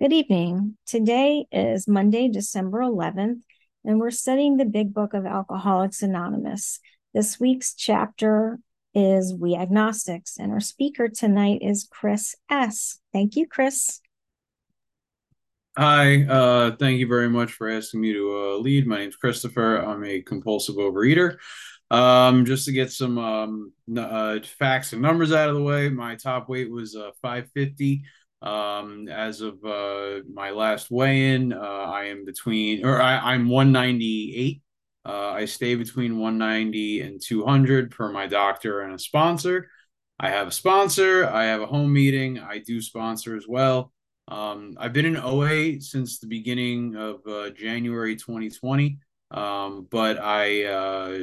Good evening. Today is Monday, December 11th, and we're studying the Big Book of Alcoholics Anonymous. This week's chapter is We Agnostics, and our speaker tonight is Chris S. Thank you, Chris. Hi, uh, thank you very much for asking me to uh, lead. My name's Christopher. I'm a compulsive overeater. Um, just to get some um, uh, facts and numbers out of the way, my top weight was uh, 550. Um, as of uh, my last weigh-in, uh, I am between, or I, I'm 198. Uh, I stay between 190 and 200 per my doctor and a sponsor. I have a sponsor. I have a home meeting. I do sponsor as well. Um, I've been in OA since the beginning of uh, January 2020, um, but I uh,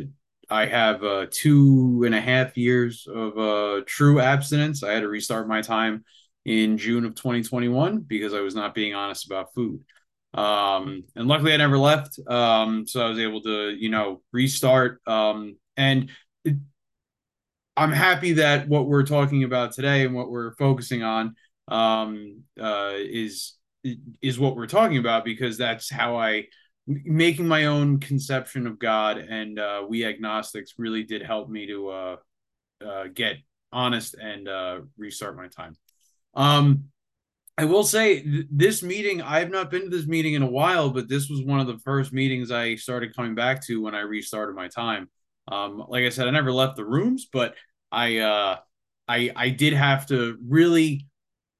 I have uh, two and a half years of true abstinence. I had to restart my time in June of 2021 because I was not being honest about food. Um, and luckily, I never left, um, so I was able to, you know, restart. Um, and it, I'm happy that what we're talking about today and what we're focusing on um, uh, is is what we're talking about because that's how I making my own conception of God and uh, we agnostics really did help me to uh, uh, get honest and uh, restart my time. Um, I will say th- this meeting, I have not been to this meeting in a while, but this was one of the first meetings I started coming back to when I restarted my time. Um, like I said, I never left the rooms, but I uh, I I did have to really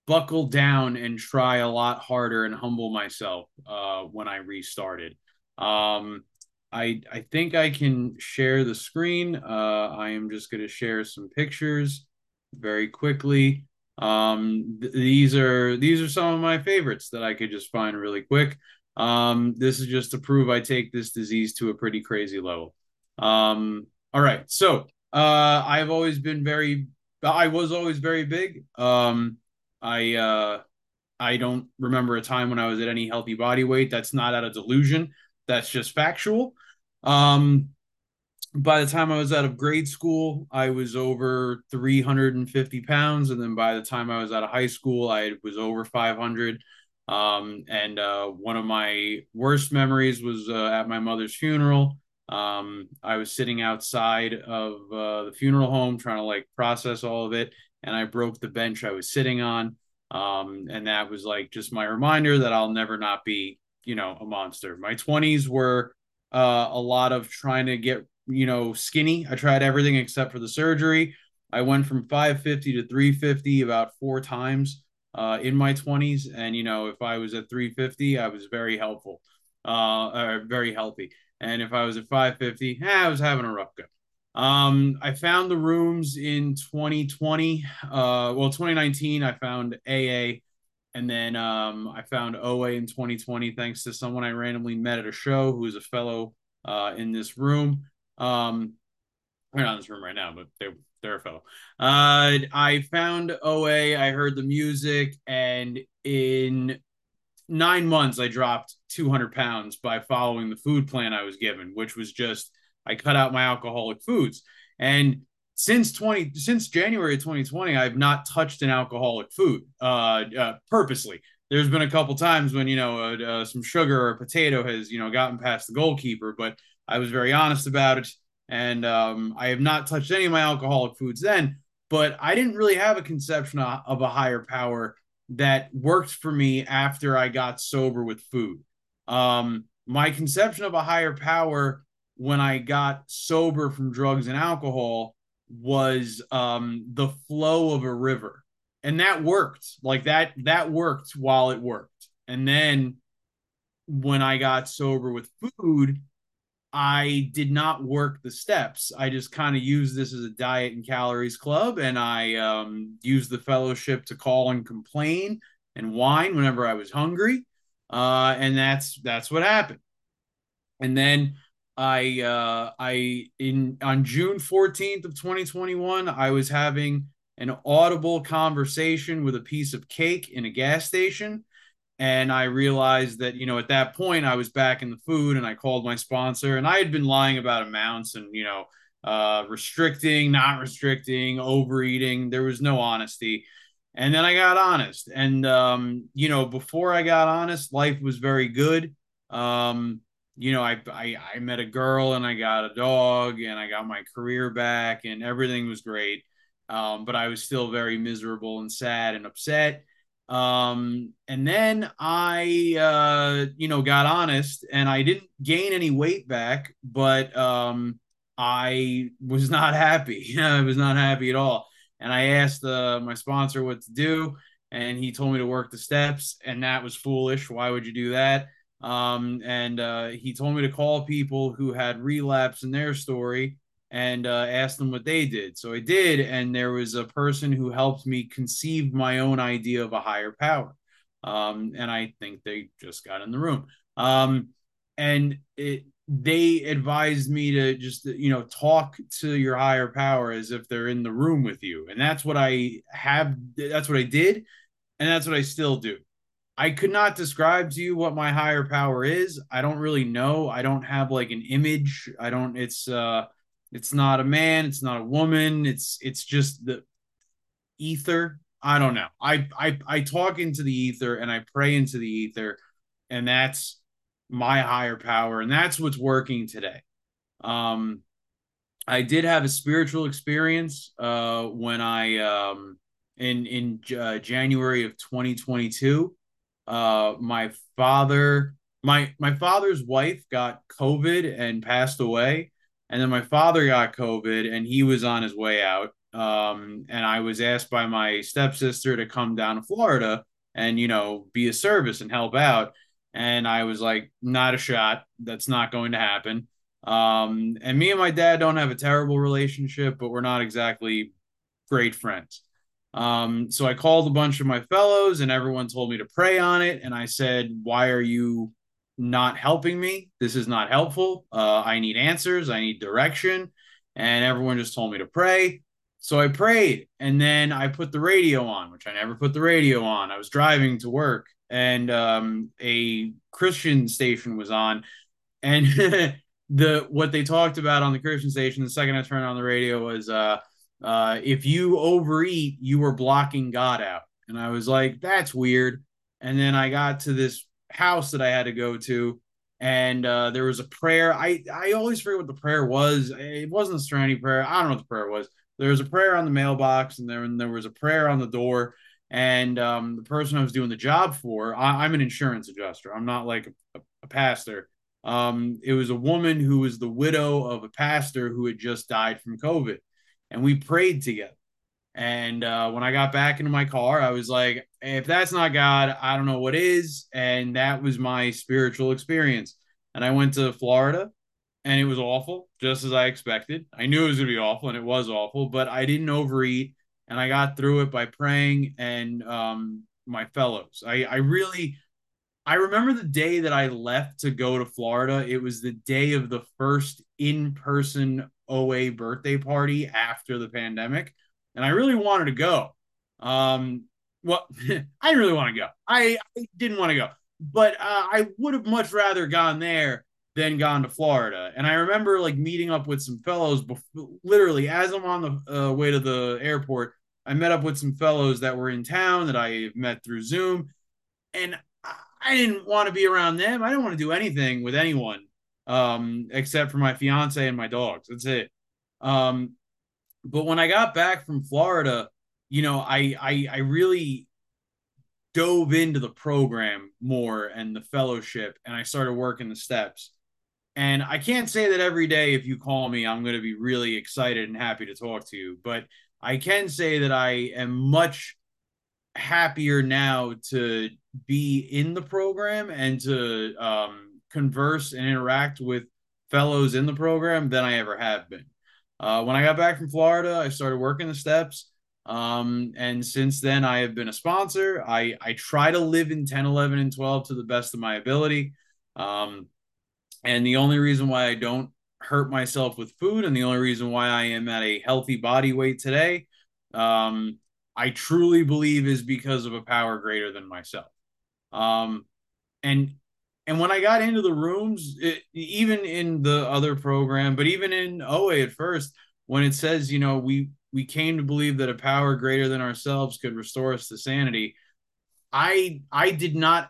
buckle down and try a lot harder and humble myself uh, when I restarted. Um, I I think I can share the screen. Uh, I am just going to share some pictures very quickly. Um, th- these are these are some of my favorites that I could just find really quick. Um, this is just to prove I take this disease to a pretty crazy level. Um, all right, so uh, I've always been very, I was always very big. Um, I uh, I don't remember a time when I was at any healthy body weight. That's not out of delusion. That's just factual. Um, by the time I was out of grade school, I was over 350 pounds. And then by the time I was out of high school, I was over 500. Um, and uh, one of my worst memories was uh, at my mother's funeral. Um, I was sitting outside of uh, the funeral home trying to like process all of it. And I broke the bench I was sitting on. Um, and that was like just my reminder that I'll never not be, you know, a monster. My 20s were uh, a lot of trying to get you know, skinny. I tried everything except for the surgery. I went from 550 to 350 about four times uh, in my 20s. And, you know, if I was at 350, I was very helpful, uh, very healthy. And if I was at 550, eh, I was having a rough go. Um, I found the rooms in 2020. Uh, well, 2019, I found AA. And then um, I found OA in 2020, thanks to someone I randomly met at a show who is a fellow uh, in this room. Um, they're not in this room right now, but they're they're a fellow. Uh, I found OA. I heard the music, and in nine months, I dropped 200 pounds by following the food plan I was given, which was just I cut out my alcoholic foods. And since 20 since January of 2020, I've not touched an alcoholic food uh, uh purposely. There's been a couple times when you know uh, uh, some sugar or potato has you know gotten past the goalkeeper, but I was very honest about it. And um, I have not touched any of my alcoholic foods then, but I didn't really have a conception of, a higher power that worked for me after I got sober with food. Um, my conception of a higher power when I got sober from drugs and alcohol was um, the flow of a river. And that worked. Like that, that worked while it worked. And then when I got sober with food, I did not work the steps. I just kind of used this as a diet and calories club, and I um, used the fellowship to call and complain and whine whenever I was hungry, uh, and that's that's what happened. And then I uh, I in on June fourteenth of twenty twenty one, I was having an audible conversation with a piece of cake in a gas station and I realized that, you know, at that point I was back in the food and I called my sponsor and I had been lying about amounts and, you know, uh, restricting, not restricting, overeating. There was no honesty. and then I got honest. And um, you know, before I got honest, life was very good. Um, you know, I, I I met a girl and I got a dog and I got my career back and everything was great. Um, but I was still very miserable and sad and upset. Um, and then I, uh, you know, got honest and I didn't gain any weight back, but um, I was not happy. I was not happy at all. And I asked uh, my sponsor what to do, and he told me to work the steps, and that was foolish. Why would you do that? Um, and uh, he told me to call people who had relapse in their story and uh, ask them what they did. So I did, and there was a person who helped me conceive my own idea of a higher power. Um, and I think they just got in the room. Um, and it, they advised me to just you know talk to your higher power as if they're in the room with you, and that's what I have. That's what I did, and that's what I still do. I could not describe to you what my higher power is. I don't really know. I don't have like an image. I don't. It's uh it's not a man, it's not a woman, it's it's just the ether. I don't know. I I I talk into the ether and I pray into the ether, and that's my higher power, and that's what's working today. Um, I did have a spiritual experience uh, when I um, in in uh, January of 2022. Uh, my father, my my father's wife got COVID and passed away, and then my father got COVID and he was on his way out. Um, and I was asked by my stepsister to come down to Florida and, you know, be a service and help out. And I was like, not a shot. That's not going to happen. Um, and me and my dad don't have a terrible relationship, but we're not exactly great friends. Um, so I called a bunch of my fellows and everyone told me to pray on it. And I said, why are you not helping me. This is not helpful. Uh, I need answers. I need direction. And everyone just told me to pray. So I prayed. And then I put the radio on, which I never put the radio on. I was driving to work and um, a Christian station was on. And the what they talked about on the Christian station, the second I turned on the radio was uh, uh, if you overeat, you are blocking God out. And I was like, that's weird. And then I got to this house that I had to go to, and uh, there was a prayer. I I always forget what the prayer was. It wasn't a Serenity prayer. I don't know what the prayer was. There was a prayer on the mailbox, and there and there was a prayer on the door. And um, the person I was doing the job for, I, am an insurance adjuster. I'm not like a, a pastor. Um, it was a woman who was the widow of a pastor who had just died from COVID, and we prayed together. And uh, when I got back into my car, I was like, if that's not God, I don't know what is. And that was my spiritual experience. And I went to Florida and it was awful, just as I expected. I knew it was going to be awful and it was awful, but I didn't overeat. And I got through it by praying and um, my fellows. I, I really, I remember the day that I left to go to Florida. It was the day of the first in person OA birthday party after the pandemic and I really wanted to go. Um, well, I didn't really want to go. I, I didn't want to go, but uh, I would have much rather gone there than gone to Florida. And I remember like meeting up with some fellows, literally as I'm on the uh, way to the airport. I met up with some fellows that were in town that I met through Zoom, and I didn't want to be around them. I didn't want to do anything with anyone um, except for my fiance and my dogs. That's it. Um, but when I got back from Florida, you know, I I, I really dove into the program more and the fellowship, and I started working the steps. And I can't say that every day, if you call me, I'm going to be really excited and happy to talk to you. But I can say that I am much happier now to be in the program and to um, converse and interact with fellows in the program than I ever have been. Uh, when I got back from Florida, I started working the steps. Um, and since then, I have been a sponsor. I, I try to live in 10, 11, and 12 to the best of my ability. Um, and the only reason why I don't hurt myself with food and the only reason why I am at a healthy body weight today, um, I truly believe is because of a power greater than myself. Um, and and when I got into the rooms, it, even in the other program, but even in OA at first, when it says, you know, we we came to believe that a power greater than ourselves could restore us to sanity. I I did not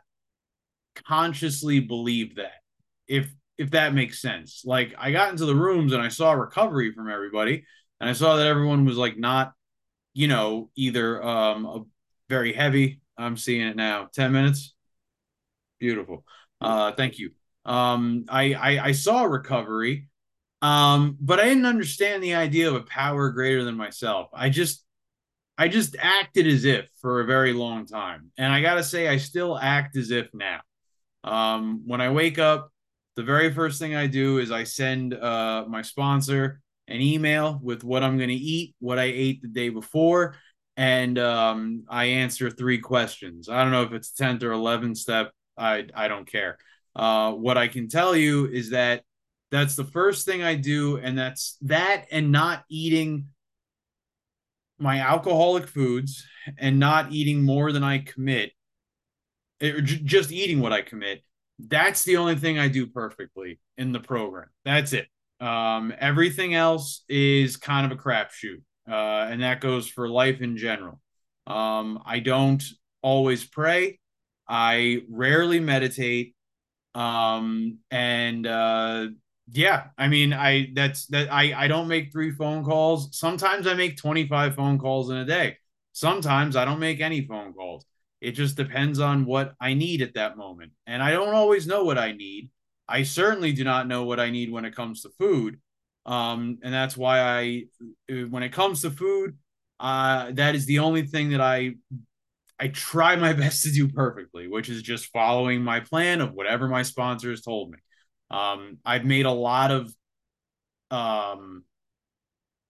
consciously believe that. If if that makes sense. Like I got into the rooms and I saw recovery from everybody and I saw that everyone was like not, you know, either um very heavy. I'm seeing it now. 10 minutes. Beautiful. Uh thank you. Um I I, I saw recovery um, but I didn't understand the idea of a power greater than myself. I just I just acted as if for a very long time. And I gotta say, I still act as if now. Um, when I wake up, the very first thing I do is I send uh, my sponsor an email with what I'm going to eat, what I ate the day before, and um, I answer three questions. I don't know if it's 10th or 11th step. I, I don't care. Uh, what I can tell you is that that's the first thing I do, and that's that and not eating my alcoholic foods and not eating more than I commit, or j- just eating what I commit. That's the only thing I do perfectly in the program. That's it. Um, everything else is kind of a crapshoot, uh, and that goes for life in general. Um, I don't always pray. I rarely meditate. Um, and uh, yeah, I mean, I that's that I I don't make three phone calls. Sometimes I make 25 phone calls in a day. Sometimes I don't make any phone calls. It just depends on what I need at that moment. And I don't always know what I need. I certainly do not know what I need when it comes to food. Um, and that's why I when it comes to food, uh, that is the only thing that I I try my best to do perfectly, which is just following my plan of whatever my sponsor has told me. Um, I've made a lot of, um,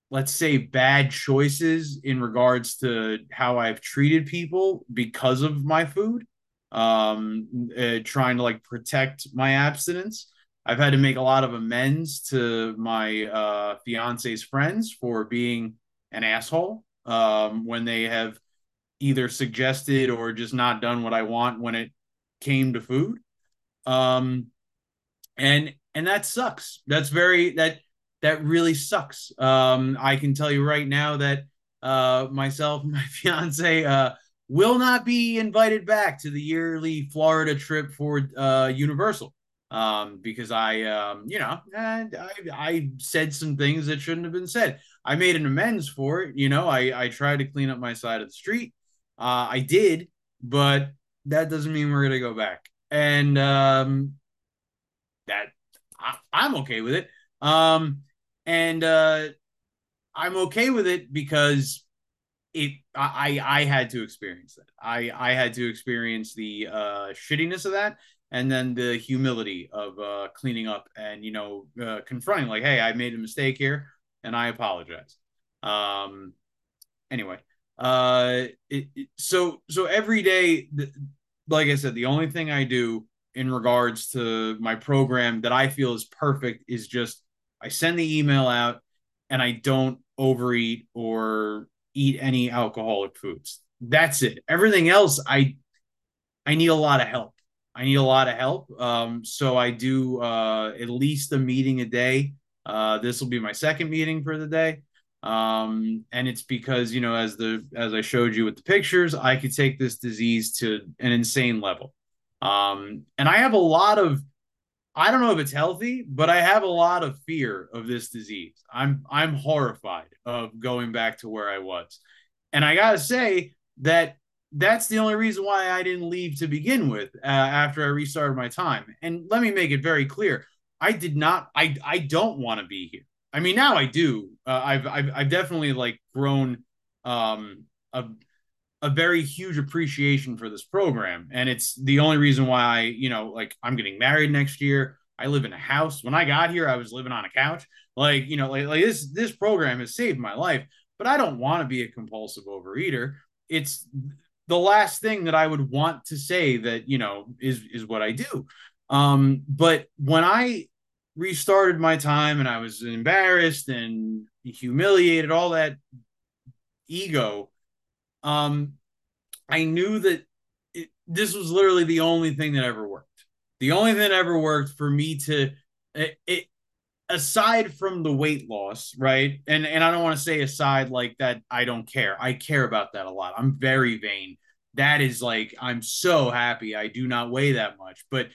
let's say, bad choices in regards to how I've treated people because of my food, um, uh, trying to like protect my abstinence. I've had to make a lot of amends to my uh, fiance's friends for being an asshole um, when they have either suggested or just not done what I want when it came to food. Um, and and that sucks. That's very that that really sucks. Um, I can tell you right now that uh, myself my fiance uh, will not be invited back to the yearly Florida trip for uh, Universal um, because I, um, you know, I, I said some things that shouldn't have been said. I made an amends for it. You know, I, I tried to clean up my side of the street. Uh, I did, but that doesn't mean we're to go back. And um, that I, am okay with it. Um, and uh, I'm okay with it because it I I had to experience that. I I had to experience the uh, shittiness of that, and then the humility of uh, cleaning up and you know uh, confronting like, hey, I made a mistake here, and I apologize. Um, anyway, uh, it, it, so so every day, like I said, the only thing I do in regards to my program that I feel is perfect is just I send the email out and I don't overeat or eat any alcoholic foods. That's it. Everything else I I need a lot of help. I need a lot of help. Um, so I do uh, at least a meeting a day. Uh, this will be my second meeting for the day. Um, and it's because you know as the as I showed you with the pictures, I could take this disease to an insane level. Um, and I have a lot of, I don't know if it's healthy, but I have a lot of fear of this disease. I'm I'm horrified of going back to where I was. And I gotta say that that's the only reason why I didn't leave to begin with uh, after I restarted my time. And let me make it very clear: I did not. I I don't want to be here. I mean, now I do. Uh, I've, I've I've definitely like grown um a a very huge appreciation for this program. And it's the only reason why i you know like i'm getting married next year. I live in a house. When i got here i was living on a couch. Like you know like, like this this program has saved my life. But i don't want to be a compulsive overeater. It's the last thing that i would want to say that you know is is what i do. Um but when i restarted my time and i was embarrassed and humiliated all that ego um, I knew that it, this was literally the only thing that ever worked. The only thing that ever worked for me to it, it aside from the weight loss, right? And and I don't want to say aside like that I don't care. I care about that a lot. I'm very vain. That is like I'm so happy I do not weigh that much. But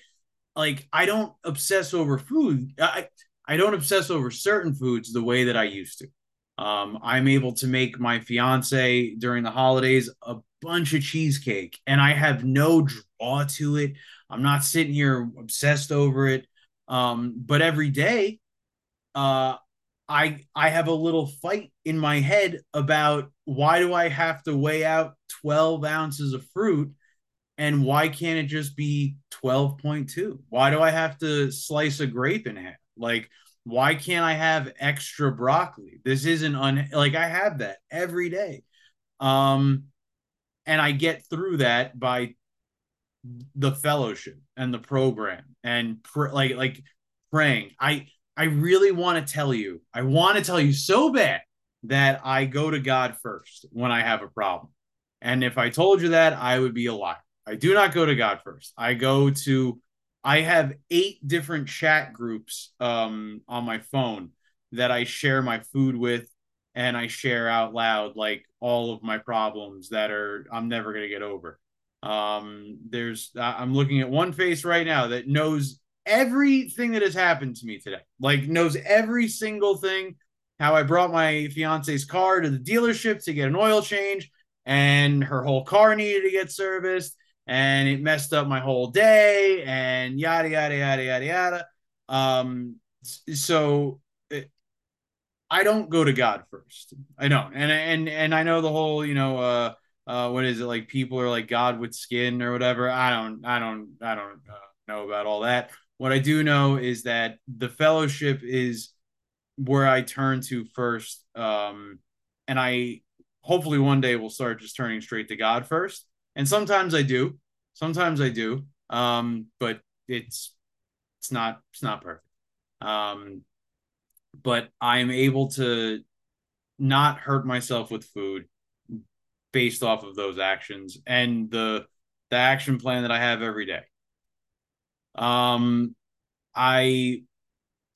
like I don't obsess over food. I I don't obsess over certain foods the way that I used to. Um, I'm able to make my fiance during the holidays a bunch of cheesecake, and I have no draw to it. I'm not sitting here obsessed over it. Um, but every day, uh, I I have a little fight in my head about why do I have to weigh out 12 ounces of fruit and why can't it just be 12.2? Why do I have to slice a grape in half? Like, why can't I have extra broccoli? This isn't un like I have that every day. Um, and I get through that by the fellowship and the program and pr- like like praying. I I really want to tell you, I want to tell you so bad that I go to God first when I have a problem. And if I told you that, I would be a liar. I do not go to God first. I go to I have eight different chat groups um, on my phone that I share my food with and I share out loud like all of my problems that are I'm never going to get over. Um, there's I'm looking at one face right now that knows everything that has happened to me today. Like knows every single thing how I brought my fiance's car to the dealership to get an oil change and her whole car needed to get serviced and it messed up my whole day and yada yada yada yada yada. Um so it, i don't go to god first. I don't. And and and i know the whole you know uh uh what is it like people are like god with skin or whatever. I don't i don't i don't uh, know about all that. What i do know is that the fellowship is where i turn to first um and i hopefully one day will start just turning straight to god first and sometimes I do, sometimes I do, um, but it's it's not it's not perfect. Um, but I'm able to not hurt myself with food based off of those actions and the the action plan that I have every day. Um, I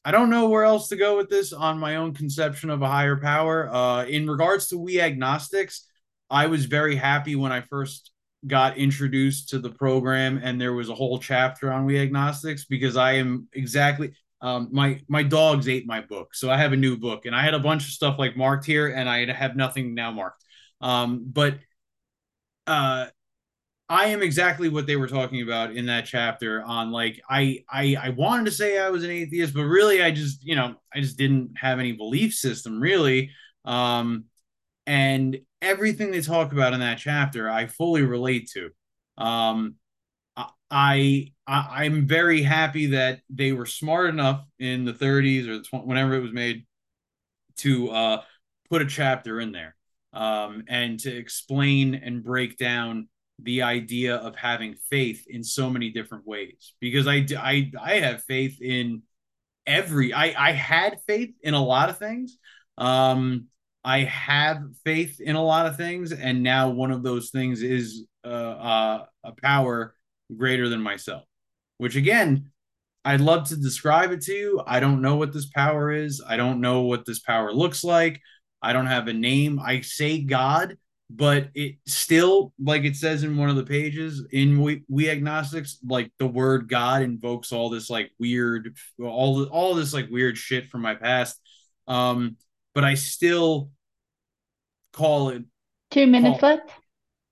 I don't know where else to go with this on my own conception of a higher power. Uh, in regards to we agnostics, I was very happy when I first got introduced to the program and there was a whole chapter on we agnostics because I am exactly um, my my dogs ate my book, so I have a new book and I had a bunch of stuff like marked here and I have nothing now marked. Um, but uh, I am exactly what they were talking about in that chapter on like I I I wanted to say I was an atheist, but really I just you know I just didn't have any belief system really. Um, and everything they talk about in that chapter I fully relate to. Um, I, I I'm very happy that they were smart enough in the 30s or the whenever it was made to uh, put a chapter in there um, and to explain and break down the idea of having faith in so many different ways because I I I have faith in every I I had faith in a lot of things um I have faith in a lot of things, and now one of those things is uh, uh, a power greater than myself. Which again, I'd love to describe it to you. I don't know what this power is. I don't know what this power looks like. I don't have a name. I say God, but it still, like it says in one of the pages in we, we agnostics, like the word God invokes all this like weird, all all this like weird shit from my past. Um, but I still call it two minutes call, left.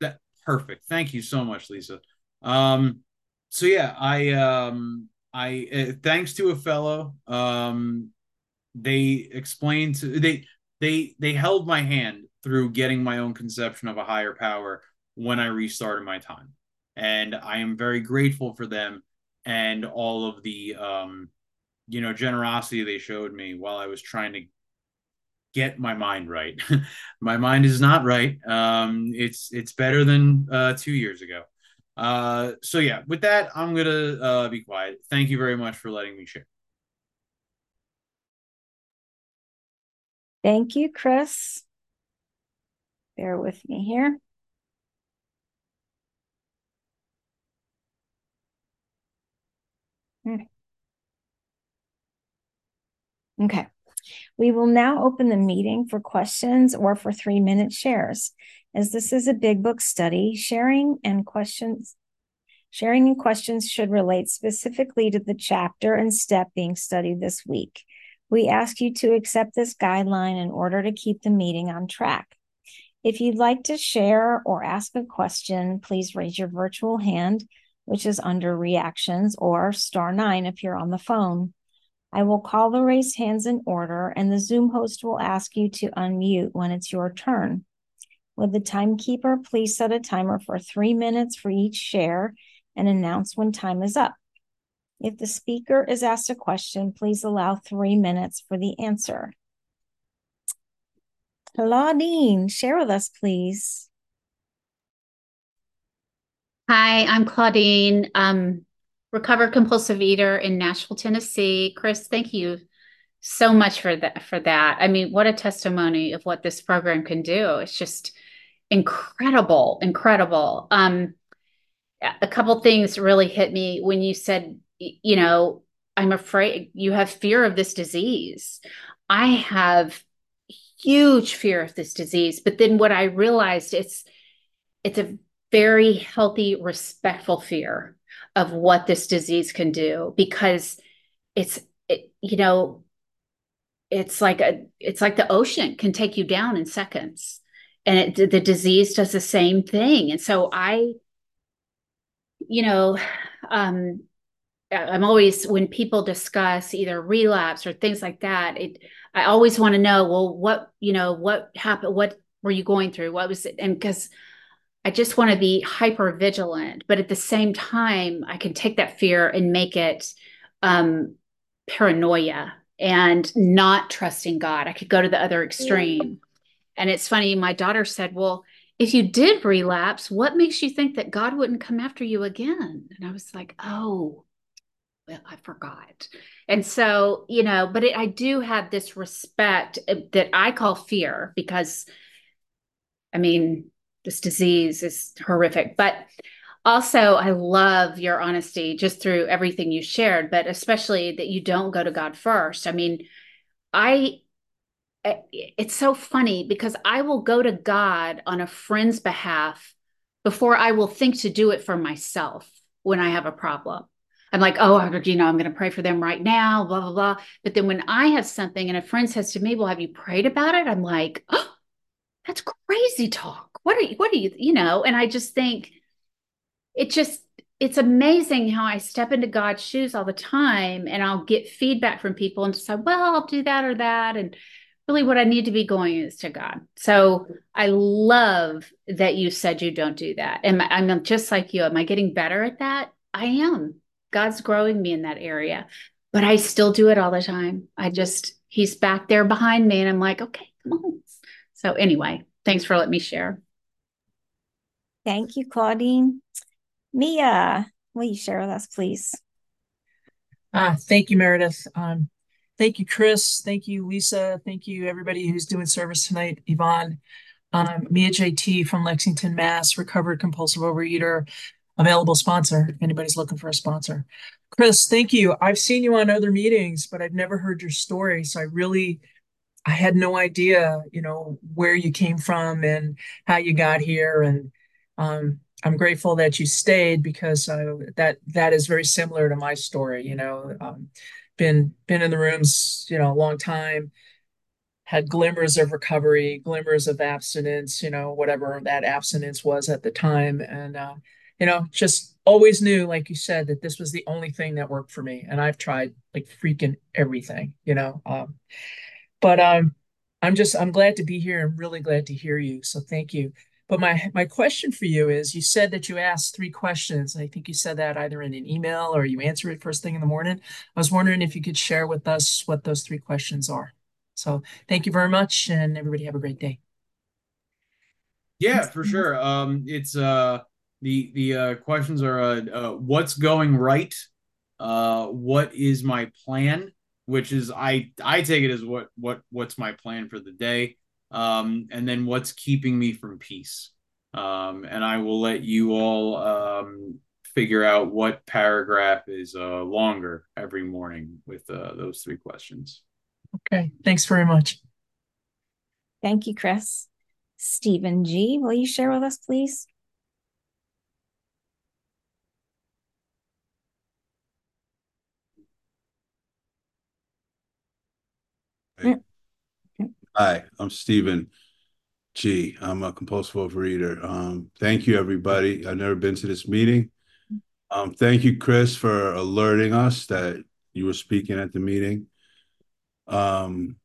That perfect. Thank you so much, Lisa. Um, so yeah, I um, I uh, thanks to a fellow, um, they explained to they they they held my hand through getting my own conception of a higher power when I restarted my time, and I am very grateful for them and all of the um, you know generosity they showed me while I was trying to get my mind right. my mind is not right. Um, it's it's better than uh, two years ago. Uh, so yeah, with that, I'm gonna uh, be quiet. Thank you very much for letting me share. Thank you, Chris. Bear with me here. Hmm. Okay. We will now open the meeting for questions or for three minute shares. As this is a big book study, sharing and questions sharing and questions should relate specifically to the chapter and step being studied this week. We ask you to accept this guideline in order to keep the meeting on track. If you'd like to share or ask a question, please raise your virtual hand, which is under reactions, or star nine if you're on the phone. I will call the raised hands in order, and the Zoom host will ask you to unmute when it's your turn. With the timekeeper, please set a timer for three minutes for each share and announce when time is up. If the speaker is asked a question, please allow three minutes for the answer. Claudine, share with us, please. Hi, I'm Claudine. Um, recovered compulsive eater in Nashville, Tennessee. Chris, thank you so much for that for that. I mean, what a testimony of what this program can do. It's just incredible, incredible. Um, a couple things really hit me when you said, you know, I'm afraid you have fear of this disease. I have huge fear of this disease, but then what I realized it's it's a very healthy, respectful fear of what this disease can do because it's it, you know it's like a it's like the ocean can take you down in seconds. And it, the disease does the same thing. And so i you know um i'm always when people discuss either relapse or things like that it i always want to know well what you know what happened what were you going through? What was it? And because I just want to be hyper vigilant, but at the same time, I can take that fear and make it um, paranoia and not trusting God. I could go to the other extreme. And it's funny, my daughter said, Well, if you did relapse, what makes you think that God wouldn't come after you again? And I was like, Oh, well, I forgot. And so, you know, but it, I do have this respect uh, that I call fear because, I mean, this disease is horrific. But also, I love your honesty just through everything you shared, but especially that you don't go to God first. I mean, I it's so funny because I will go to God on a friend's behalf before I will think to do it for myself when I have a problem. I'm like, oh, you know, I'm going to pray for them right now, blah, blah, blah. But then when I have something and a friend says to me, well, have you prayed about it? I'm like, oh, that's crazy talk. What are you, what are you, you know? And I just think it just, it's amazing how I step into God's shoes all the time and I'll get feedback from people and say, well, I'll do that or that. And really what I need to be going is to God. So I love that you said you don't do that. And I'm just like you. Am I getting better at that? I am. God's growing me in that area, but I still do it all the time. I just, he's back there behind me and I'm like, okay, come on. So anyway, thanks for letting me share. Thank you, Claudine. Mia, will you share with us, please? Uh, thank you, Meredith. Um, thank you, Chris. Thank you, Lisa. Thank you, everybody who's doing service tonight. Yvonne, um, Mia JT from Lexington, Mass, recovered compulsive overeater, available sponsor. If anybody's looking for a sponsor. Chris, thank you. I've seen you on other meetings, but I've never heard your story. So I really I had no idea, you know, where you came from and how you got here. And um, I'm grateful that you stayed because uh, that that is very similar to my story. You know, um, been been in the rooms, you know, a long time. Had glimmers of recovery, glimmers of abstinence, you know, whatever that abstinence was at the time, and uh, you know, just always knew, like you said, that this was the only thing that worked for me. And I've tried like freaking everything, you know. Um, but um, I'm just I'm glad to be here. I'm really glad to hear you. So thank you. But my my question for you is: you said that you asked three questions. I think you said that either in an email or you answer it first thing in the morning. I was wondering if you could share with us what those three questions are. So thank you very much, and everybody have a great day. Yeah, for sure. Um, it's uh the the uh, questions are uh, uh, what's going right, uh, what is my plan, which is I I take it as what what what's my plan for the day, um, and then what's keeping me from peace. Um, and I will let you all um, figure out what paragraph is uh, longer every morning with uh, those three questions. Okay, thanks very much. Thank you, Chris. Stephen G., will you share with us, please? Hi, I'm Stephen G. I'm a compulsive overeater. Um, thank you, everybody. I've never been to this meeting. Um, thank you, Chris, for alerting us that you were speaking at the meeting. Um,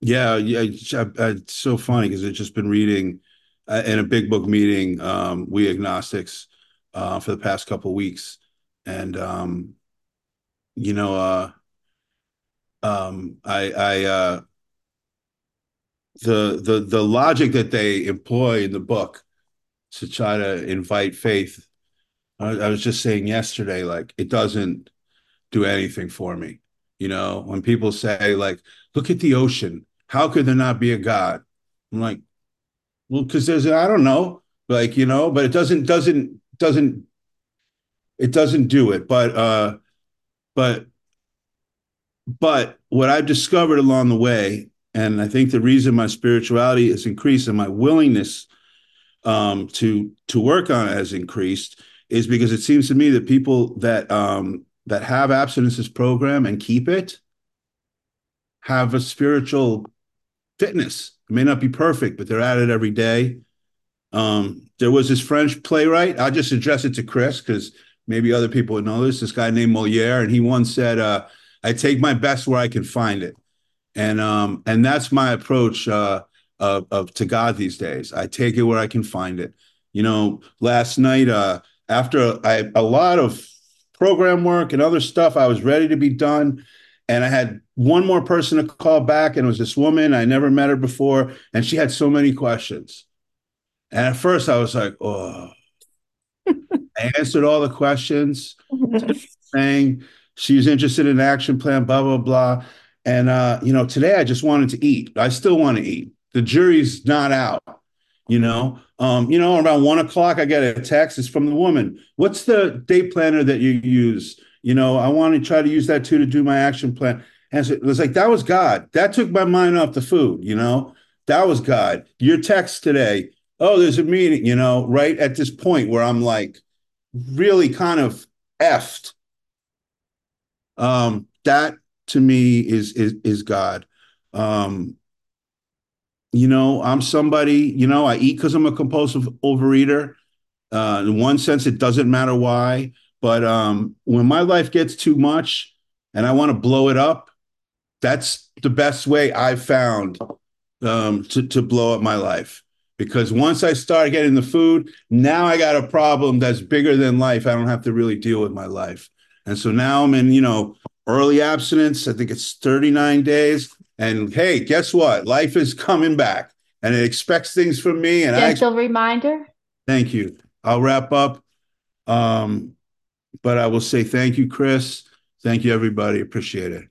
yeah, yeah, it's, it's so funny because I've just been reading uh, in a big book meeting, um, we agnostics, uh, for the past couple weeks, and um, you know, uh, um, I, I, uh, the the the logic that they employ in the book to try to invite faith. I, I was just saying yesterday, like it doesn't do anything for me. You know, when people say like, "Look at the ocean," how could there not be a God? I'm like, well, because there's I don't know, like you know, but it doesn't doesn't doesn't it doesn't do it. But uh, but but what I've discovered along the way and I think the reason my spirituality has increased and my willingness um, to to work on it has increased is because it seems to me that people that um, that have abstinences program and keep it have a spiritual fitness. It may not be perfect, but they're at it every day. Um, there was this French playwright. I'll just address it to Chris because maybe other people would know this. This guy named Moliere, and he once said, uh, "I take my best where I can find it." And um and that's my approach uh of, of to God these days. I take it where I can find it. You know, last night uh after I a lot of program work and other stuff, I was ready to be done. And I had one more person to call back, and it was this woman. I never met her before, and she had so many questions. And at first, I was like, "Oh." I answered all the questions, saying she's interested in action plan, blah blah blah. And uh, you know, today I just wanted to eat. I still want to eat. The jury's not out. You know, um, you know, around one o'clock, I get a text. It's from the woman. What's the date planner that you use? You know, I want to try to use that too to do my action plan. And so it was like that was God. That took my mind off the food. You know, that was God. Your text today. Oh, there's a meeting. You know, right at this point where I'm like, really kind of effed. Um, that to me is is is God. Um, you know, I'm somebody, you know, I eat because I'm a compulsive overeater. Uh, in one sense, it doesn't matter why. But um, when my life gets too much and I want to blow it up, that's the best way I've found um, to, to blow up my life. Because once I start getting the food, now I got a problem that's bigger than life. I don't have to really deal with my life. And so now I'm in, you know, early abstinence. I think it's 39 days. And hey, guess what? Life is coming back and it expects things from me. And gentle I, reminder. Thank you. I'll wrap up. Um, but I will say thank you, Chris. Thank you, everybody. Appreciate it.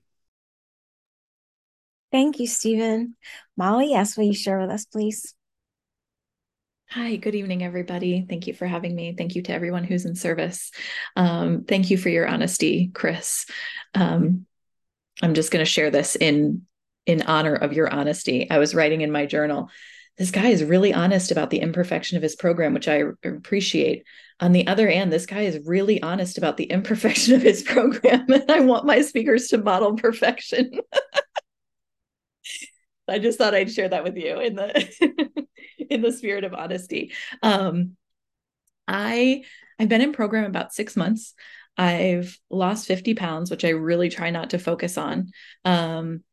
Thank you, Stephen. Molly, yes, will you share with us, please? Hi, good evening, everybody. Thank you for having me. Thank you to everyone who's in service. Um, thank you for your honesty, Chris. Um, I'm just going to share this in in honor of your honesty. I was writing in my journal. This guy is really honest about the imperfection of his program, which I appreciate. On the other hand, this guy is really honest about the imperfection of his program, and I want my speakers to model perfection. I just thought I'd share that with you in the in the spirit of honesty. Um, I I've been in program about six months. I've lost 50 pounds, which I really try not to focus on. Um,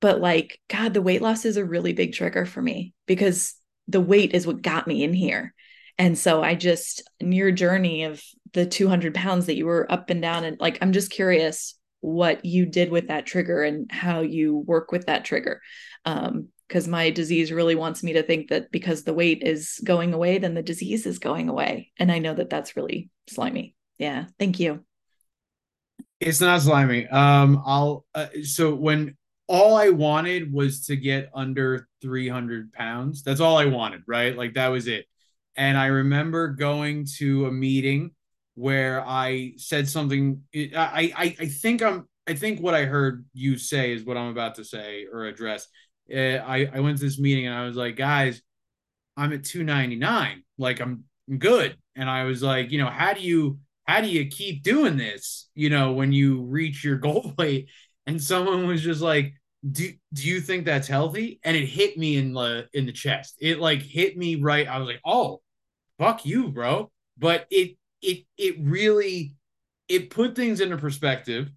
but like, God, the weight loss is a really big trigger for me because the weight is what got me in here. And so I just, in your journey of the 200 pounds that you were up and down, and like, I'm just curious what you did with that trigger and how you work with that trigger. Um, because my disease really wants me to think that because the weight is going away, then the disease is going away. And I know that that's really slimy. Yeah. Thank you. It's not slimy. Um, I'll, uh, so when all I wanted was to get under 300 pounds, that's all I wanted, right? Like that was it. And I remember going to a meeting where I said something. I, I, I think I'm I think what I heard you say is what I'm about to say or address. Uh, I I went to this meeting and I was like, guys, I'm at 299. Like I'm, I'm good. And I was like, you know, how do you how do you keep doing this? You know, when you reach your goal weight, and someone was just like, do do you think that's healthy? And it hit me in the in the chest. It like hit me right. I was like, oh, fuck you, bro. But it it it really it put things into perspective.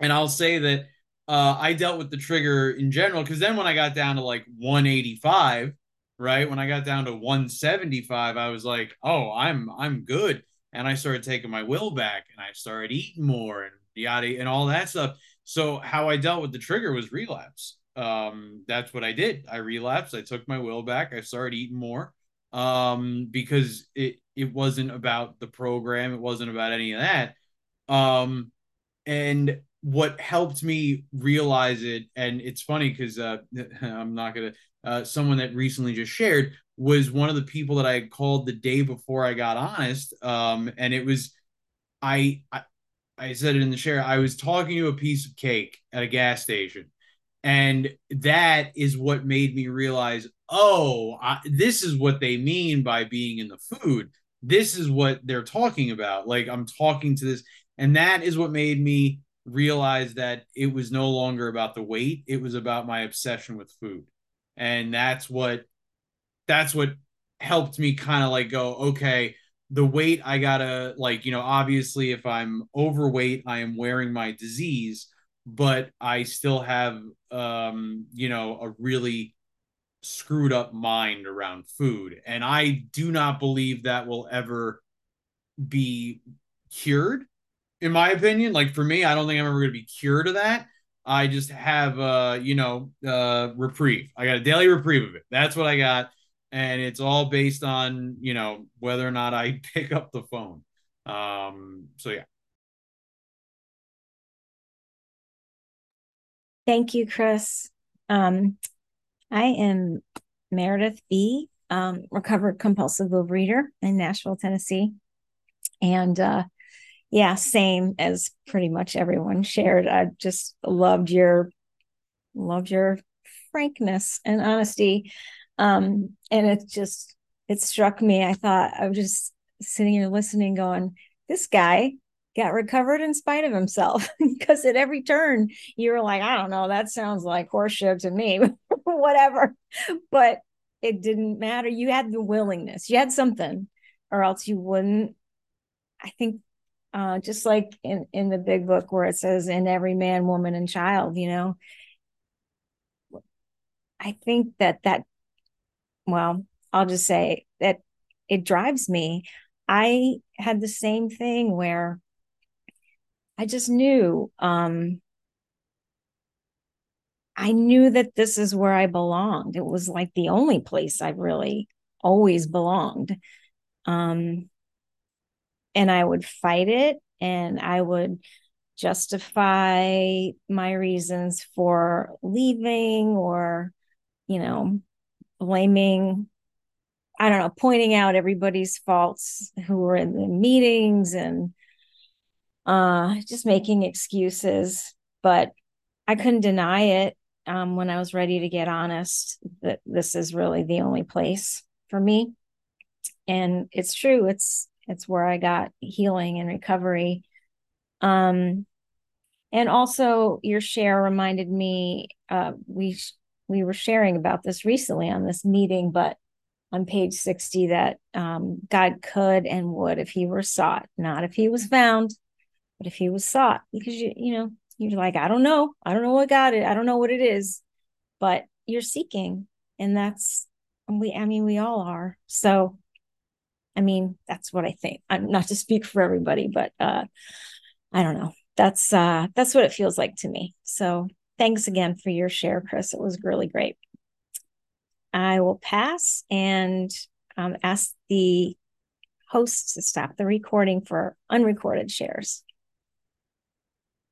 And I'll say that uh, I dealt with the trigger in general because then when I got down to like 185, right? When I got down to 175, I was like, oh, I'm I'm good. And I started taking my will back and I started eating more and yada and all that stuff. So how I dealt with the trigger was relapse. Um, that's what I did. I relapsed. I took my will back. I started eating more um, because it it wasn't about the program. It wasn't about any of that. Um, and what helped me realize it, and it's funny because uh, I'm not gonna. Uh, someone that recently just shared was one of the people that I called the day before I got honest. Um, and it was I, I I said it in the share. I was talking to a piece of cake at a gas station, and that is what made me realize, oh, I, this is what they mean by being in the food. This is what they're talking about. Like I'm talking to this, and that is what made me realize that it was no longer about the weight; it was about my obsession with food, and that's what that's what helped me kind of like go, okay the weight I gotta like, you know, obviously if I'm overweight, I am wearing my disease, but I still have um, you know, a really screwed up mind around food. And I do not believe that will ever be cured, in my opinion. Like for me, I don't think I'm ever gonna be cured of that. I just have uh, you know, uh reprieve. I got a daily reprieve of it. That's what I got and it's all based on you know whether or not I pick up the phone. Um, so yeah. Thank you, Chris. Um, I am Meredith B, um, recovered compulsive overeater in Nashville, Tennessee, and uh, yeah, same as pretty much everyone shared. I just loved your loved your frankness and honesty um, and it just it struck me. I thought I was just sitting here listening, going, "This guy got recovered in spite of himself." because at every turn you were like, "I don't know, that sounds like horseshit to me," whatever. But it didn't matter. You had the willingness. You had something, or else you wouldn't. I think uh, just like in in the big book where it says in every man woman and child you know i think that that well, I'll just say that it drives me. I had the same thing where I just knew um I knew that this is where I belonged. It was like the only place I really always belonged. Um and I would fight it and I would justify my reasons for leaving or you know blaming I don't know, pointing out everybody's faults who were in the meetings and uh, just making excuses. But I couldn't deny it um, when I was ready to get honest that this is really the only place for me. And it's true. It's it's where I got healing and recovery. Um, and also, your share reminded me. Uh, we we were sharing about this recently on this meeting, but on page 60 that um, God could and would if he were sought, not if he was found, but if he was sought, because you, you know, you're like, I don't know. I don't know what got it. I don't know what it is, but you're seeking. And that's, we, I mean, we all are. So, I mean, that's what I think. I'm not to speak for everybody, but uh, I don't know. That's uh, that's what it feels like to me. So Thanks again for your share, Chris. It was really great. I will pass and um, ask the hosts to stop the recording for unrecorded shares.